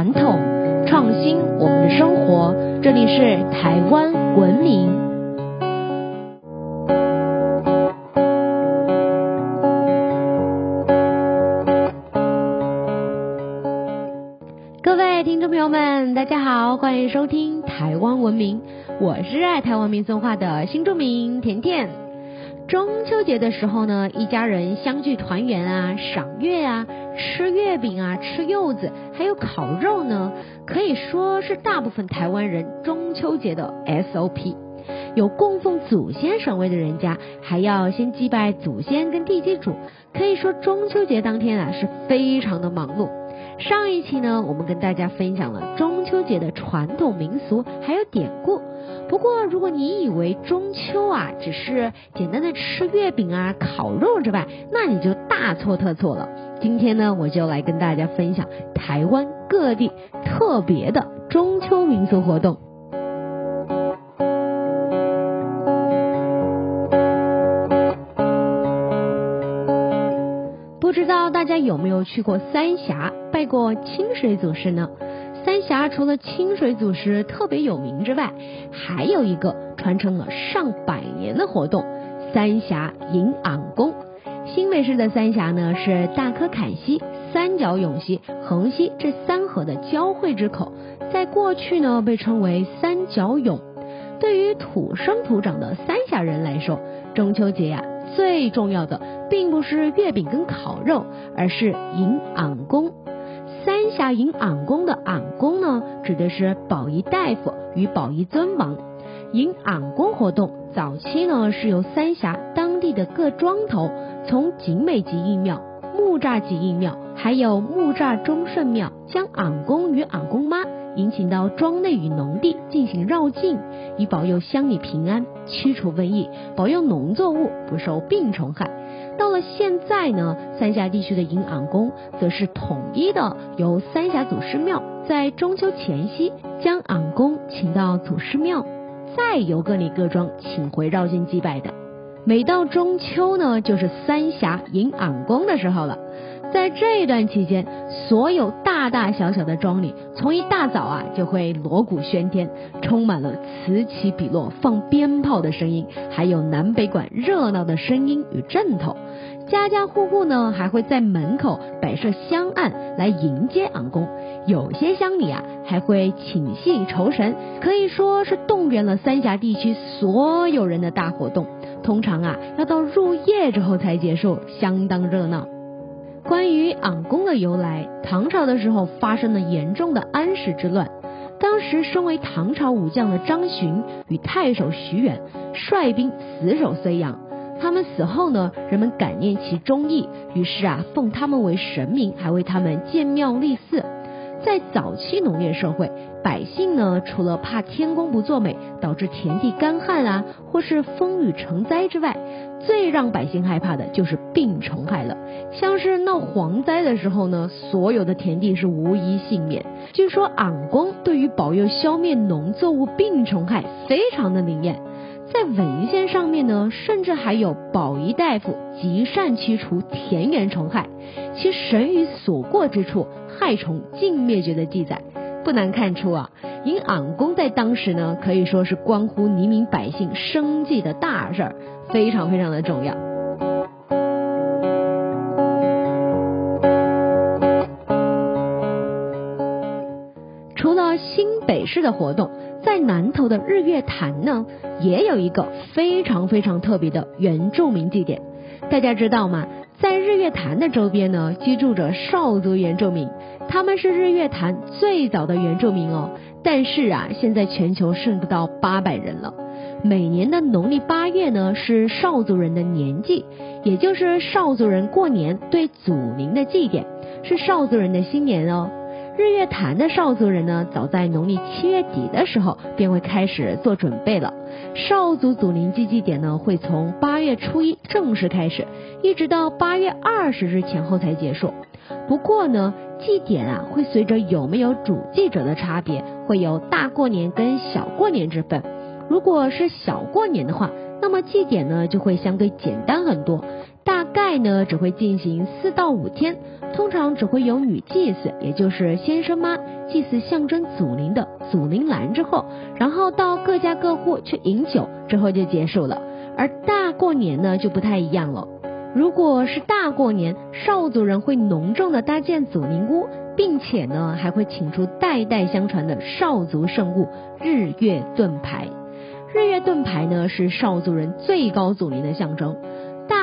传统，创新我们的生活。这里是台湾文明。各位听众朋友们，大家好，欢迎收听台湾文明，我是爱台湾民俗化的新著名甜甜。中秋节的时候呢，一家人相聚团圆啊，赏月啊，吃月饼啊，吃柚子，还有烤肉呢，可以说是大部分台湾人中秋节的 SOP。有供奉祖先神位的人家，还要先祭拜祖先跟地基主，可以说中秋节当天啊是非常的忙碌。上一期呢，我们跟大家分享了中秋节的传统民俗还有典故。不过，如果你以为中秋啊只是简单的吃月饼啊、烤肉之外，那你就大错特错了。今天呢，我就来跟大家分享台湾各地特别的中秋民俗活动。不知道大家有没有去过三峡拜过清水祖师呢？三峡除了清水祖师特别有名之外，还有一个传承了上百年的活动——三峡银昂宫。新北市的三峡呢，是大科坎溪、三角涌溪、横溪这三河的交汇之口，在过去呢被称为三角涌。对于土生土长的三峡人来说，中秋节呀，最重要的并不是月饼跟烤肉，而是迎昂宫。三峡迎昂公的昂公呢，指的是保仪大夫与保仪尊王。迎昂公活动早期呢，是由三峡当地的各庄头，从景美吉义庙、木栅吉义庙，还有木栅忠圣庙，将昂公与昂公妈迎请到庄内与农地进行绕境，以保佑乡里平安、驱除瘟疫，保佑农作物不受病虫害。到了现在呢，三峡地区的迎昂宫则是统一的，由三峡祖师庙在中秋前夕将昂公请到祖师庙，再由各里各庄请回绕境祭拜的。每到中秋呢，就是三峡迎昂宫的时候了。在这一段期间，所有大大小小的庄里，从一大早啊就会锣鼓喧天，充满了此起彼落放鞭炮的声音，还有南北管热闹的声音与阵头。家家户户呢还会在门口摆设香案来迎接昂公，有些乡里啊还会请戏酬神，可以说是动员了三峡地区所有人的大活动。通常啊要到入夜之后才结束，相当热闹。关于昂公的由来，唐朝的时候发生了严重的安史之乱。当时身为唐朝武将的张巡与太守徐远率兵死守睢阳，他们死后呢，人们感念其忠义，于是啊，奉他们为神明，还为他们建庙立寺。在早期农业社会，百姓呢，除了怕天公不作美，导致田地干旱啊，或是风雨成灾之外，最让百姓害怕的就是病虫害了。像是闹蝗灾的时候呢，所有的田地是无一幸免。据说昂公对于保佑消灭农作物病虫害非常的灵验。在文献上面呢，甚至还有保仪大夫极善驱除田园虫害，其神于所过之处，害虫尽灭绝的记载。不难看出啊，因昂公在当时呢，可以说是关乎黎民百姓生计的大事儿，非常非常的重要。除了新北市的活动。在南头的日月潭呢，也有一个非常非常特别的原住民祭典。大家知道吗？在日月潭的周边呢，居住着少族原住民，他们是日月潭最早的原住民哦。但是啊，现在全球剩不到八百人了。每年的农历八月呢，是少族人的年祭，也就是少族人过年对祖灵的祭典，是少族人的新年哦。日月潭的少族人呢，早在农历七月底的时候便会开始做准备了。少族祖灵祭祭典呢，会从八月初一正式开始，一直到八月二十日前后才结束。不过呢，祭典啊会随着有没有主祭者的差别，会有大过年跟小过年之分。如果是小过年的话，那么祭典呢就会相对简单很多，大概呢只会进行四到五天。通常只会有女祭司，也就是先生妈祭祀象征祖灵的祖灵篮之后，然后到各家各户去饮酒，之后就结束了。而大过年呢就不太一样了。如果是大过年，少族人会隆重的搭建祖灵屋，并且呢还会请出代代相传的少族圣物日月盾牌。日月盾牌呢是少族人最高祖灵的象征。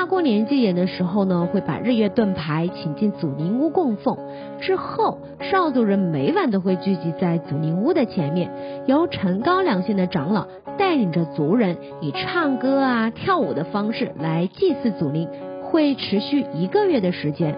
过年祭典的时候呢，会把日月盾牌请进祖灵屋供奉。之后，少族人每晚都会聚集在祖灵屋的前面，由陈高两县的长老带领着族人以唱歌啊、跳舞的方式来祭祀祖灵，会持续一个月的时间。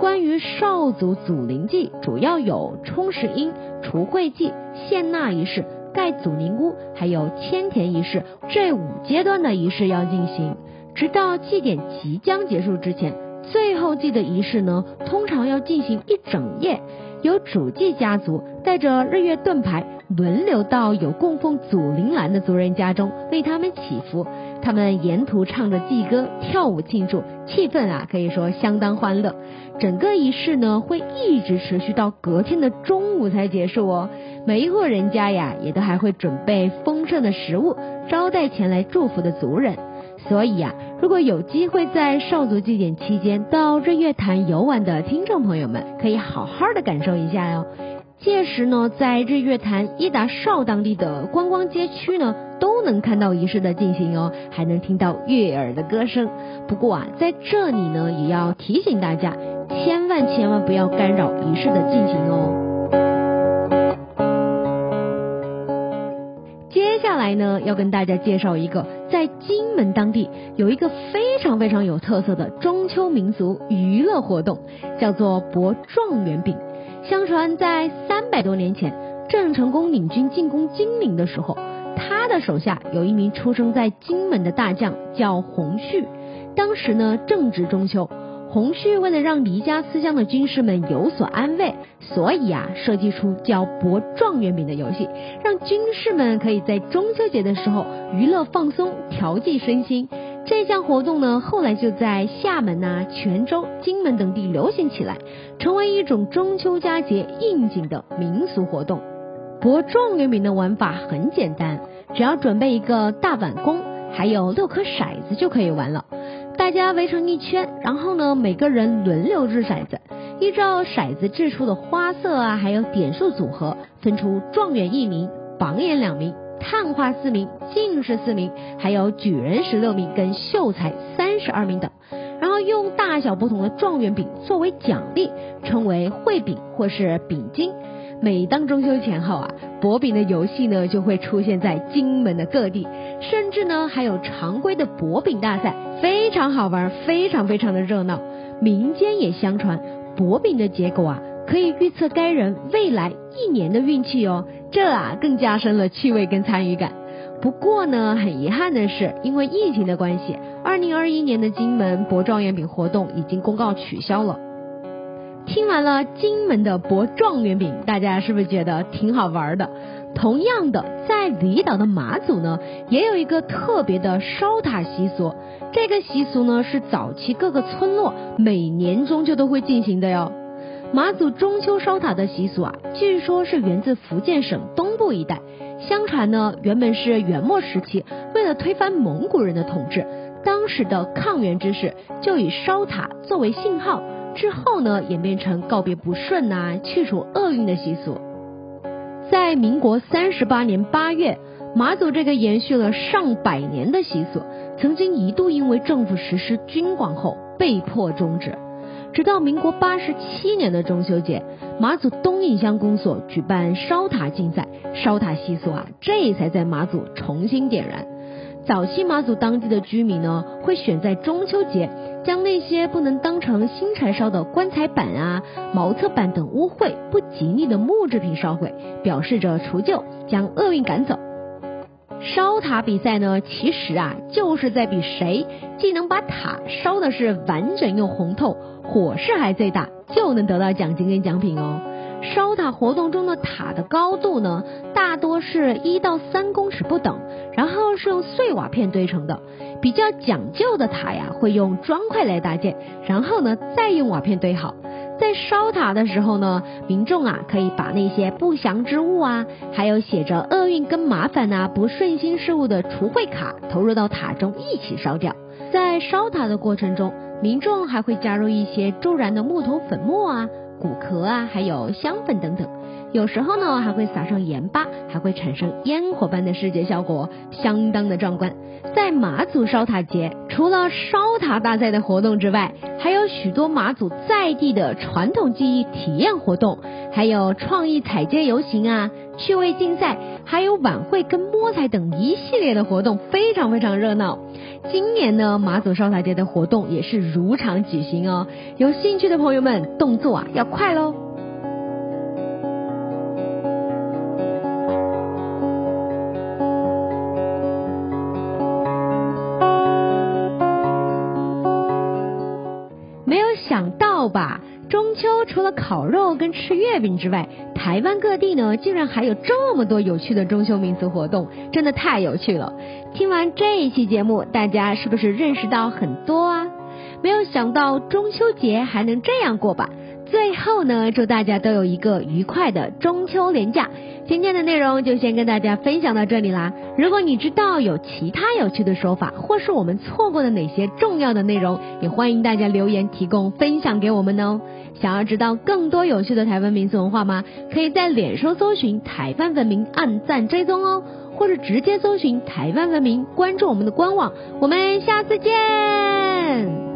关于少族祖灵祭，主要有冲石阴、除秽祭、献纳仪式、盖祖灵屋，还有迁田仪式这五阶段的仪式要进行。直到祭典即将结束之前，最后祭的仪式呢，通常要进行一整夜，由主祭家族带着日月盾牌轮流到有供奉祖灵兰的族人家中为他们祈福。他们沿途唱着祭歌、跳舞庆祝，气氛啊可以说相当欢乐。整个仪式呢会一直持续到隔天的中午才结束哦。每一户人家呀也都还会准备丰盛的食物招待前来祝福的族人。所以啊，如果有机会在少族祭典期间到日月潭游玩的听众朋友们，可以好好的感受一下哟。届时呢，在日月潭伊达少当地的观光街区呢，都能看到仪式的进行哦，还能听到悦耳的歌声。不过啊，在这里呢，也要提醒大家，千万千万不要干扰仪式的进行哦。来呢，要跟大家介绍一个在金门当地有一个非常非常有特色的中秋民族娱乐活动，叫做博状元饼。相传在三百多年前，郑成功领军进攻金陵的时候，他的手下有一名出生在金门的大将叫洪旭，当时呢正值中秋。洪旭为了让离家思乡的军士们有所安慰，所以啊，设计出叫博状元饼的游戏，让军士们可以在中秋节的时候娱乐放松、调剂身心。这项活动呢，后来就在厦门呐、泉州、金门等地流行起来，成为一种中秋佳节应景的民俗活动。博状元饼的玩法很简单，只要准备一个大碗弓，还有六颗骰子就可以玩了。大家围成一圈，然后呢，每个人轮流掷骰子，依照骰子掷出的花色啊，还有点数组合，分出状元一名、榜眼两名、探花四名、进士四名，还有举人十六名跟秀才三十二名等。然后用大小不同的状元饼作为奖励，称为会饼或是饼金。每当中秋前后啊，薄饼的游戏呢就会出现在金门的各地，甚至呢还有常规的薄饼大赛，非常好玩，非常非常的热闹。民间也相传，薄饼的结果啊可以预测该人未来一年的运气哦，这啊更加深了趣味跟参与感。不过呢，很遗憾的是，因为疫情的关系，二零二一年的金门博状元饼活动已经公告取消了。听完了金门的博状元饼，大家是不是觉得挺好玩的？同样的，在离岛的马祖呢，也有一个特别的烧塔习俗。这个习俗呢，是早期各个村落每年中秋都会进行的哟。马祖中秋烧塔的习俗啊，据说是源自福建省东部一带。相传呢，原本是元末时期，为了推翻蒙古人的统治，当时的抗元之士就以烧塔作为信号。之后呢，演变成告别不顺呐、去除厄运的习俗。在民国三十八年八月，马祖这个延续了上百年的习俗，曾经一度因为政府实施军管后被迫终止。直到民国八十七年的中秋节，马祖东引乡公所举办烧塔竞赛，烧塔习俗啊，这才在马祖重新点燃。早期马祖当地的居民呢，会选在中秋节。将那些不能当成新柴烧的棺材板啊、茅厕板等污秽不吉利的木制品烧毁，表示着除旧，将厄运赶走。烧塔比赛呢，其实啊就是在比谁既能把塔烧的是完整又红透，火势还最大，就能得到奖金跟奖品哦。烧塔活动中的塔的高度呢，大多是一到三公尺不等，然后是用碎瓦片堆成的。比较讲究的塔呀，会用砖块来搭建，然后呢再用瓦片堆好。在烧塔的时候呢，民众啊可以把那些不祥之物啊，还有写着厄运跟麻烦呐、不顺心事物的除秽卡投入到塔中一起烧掉。在烧塔的过程中，民众还会加入一些助燃的木头粉末啊、骨壳啊，还有香粉等等。有时候呢，还会撒上盐巴，还会产生烟火般的视觉效果，相当的壮观。在马祖烧塔节，除了烧塔大赛的活动之外，还有许多马祖在地的传统技艺体验活动，还有创意彩街游行啊、趣味竞赛，还有晚会跟摸彩等一系列的活动，非常非常热闹。今年呢，马祖烧塔节的活动也是如常举行哦。有兴趣的朋友们，动作啊要快喽！没有想到吧？中秋除了烤肉跟吃月饼之外，台湾各地呢竟然还有这么多有趣的中秋民俗活动，真的太有趣了。听完这一期节目，大家是不是认识到很多啊？没有想到中秋节还能这样过吧？最后呢，祝大家都有一个愉快的中秋连假。今天的内容就先跟大家分享到这里啦。如果你知道有其他有趣的说法，或是我们错过的哪些重要的内容，也欢迎大家留言提供分享给我们哦。想要知道更多有趣的台湾民俗文化吗？可以在脸书搜寻台湾文明，按赞追踪哦，或者直接搜寻台湾文明，关注我们的官网。我们下次见。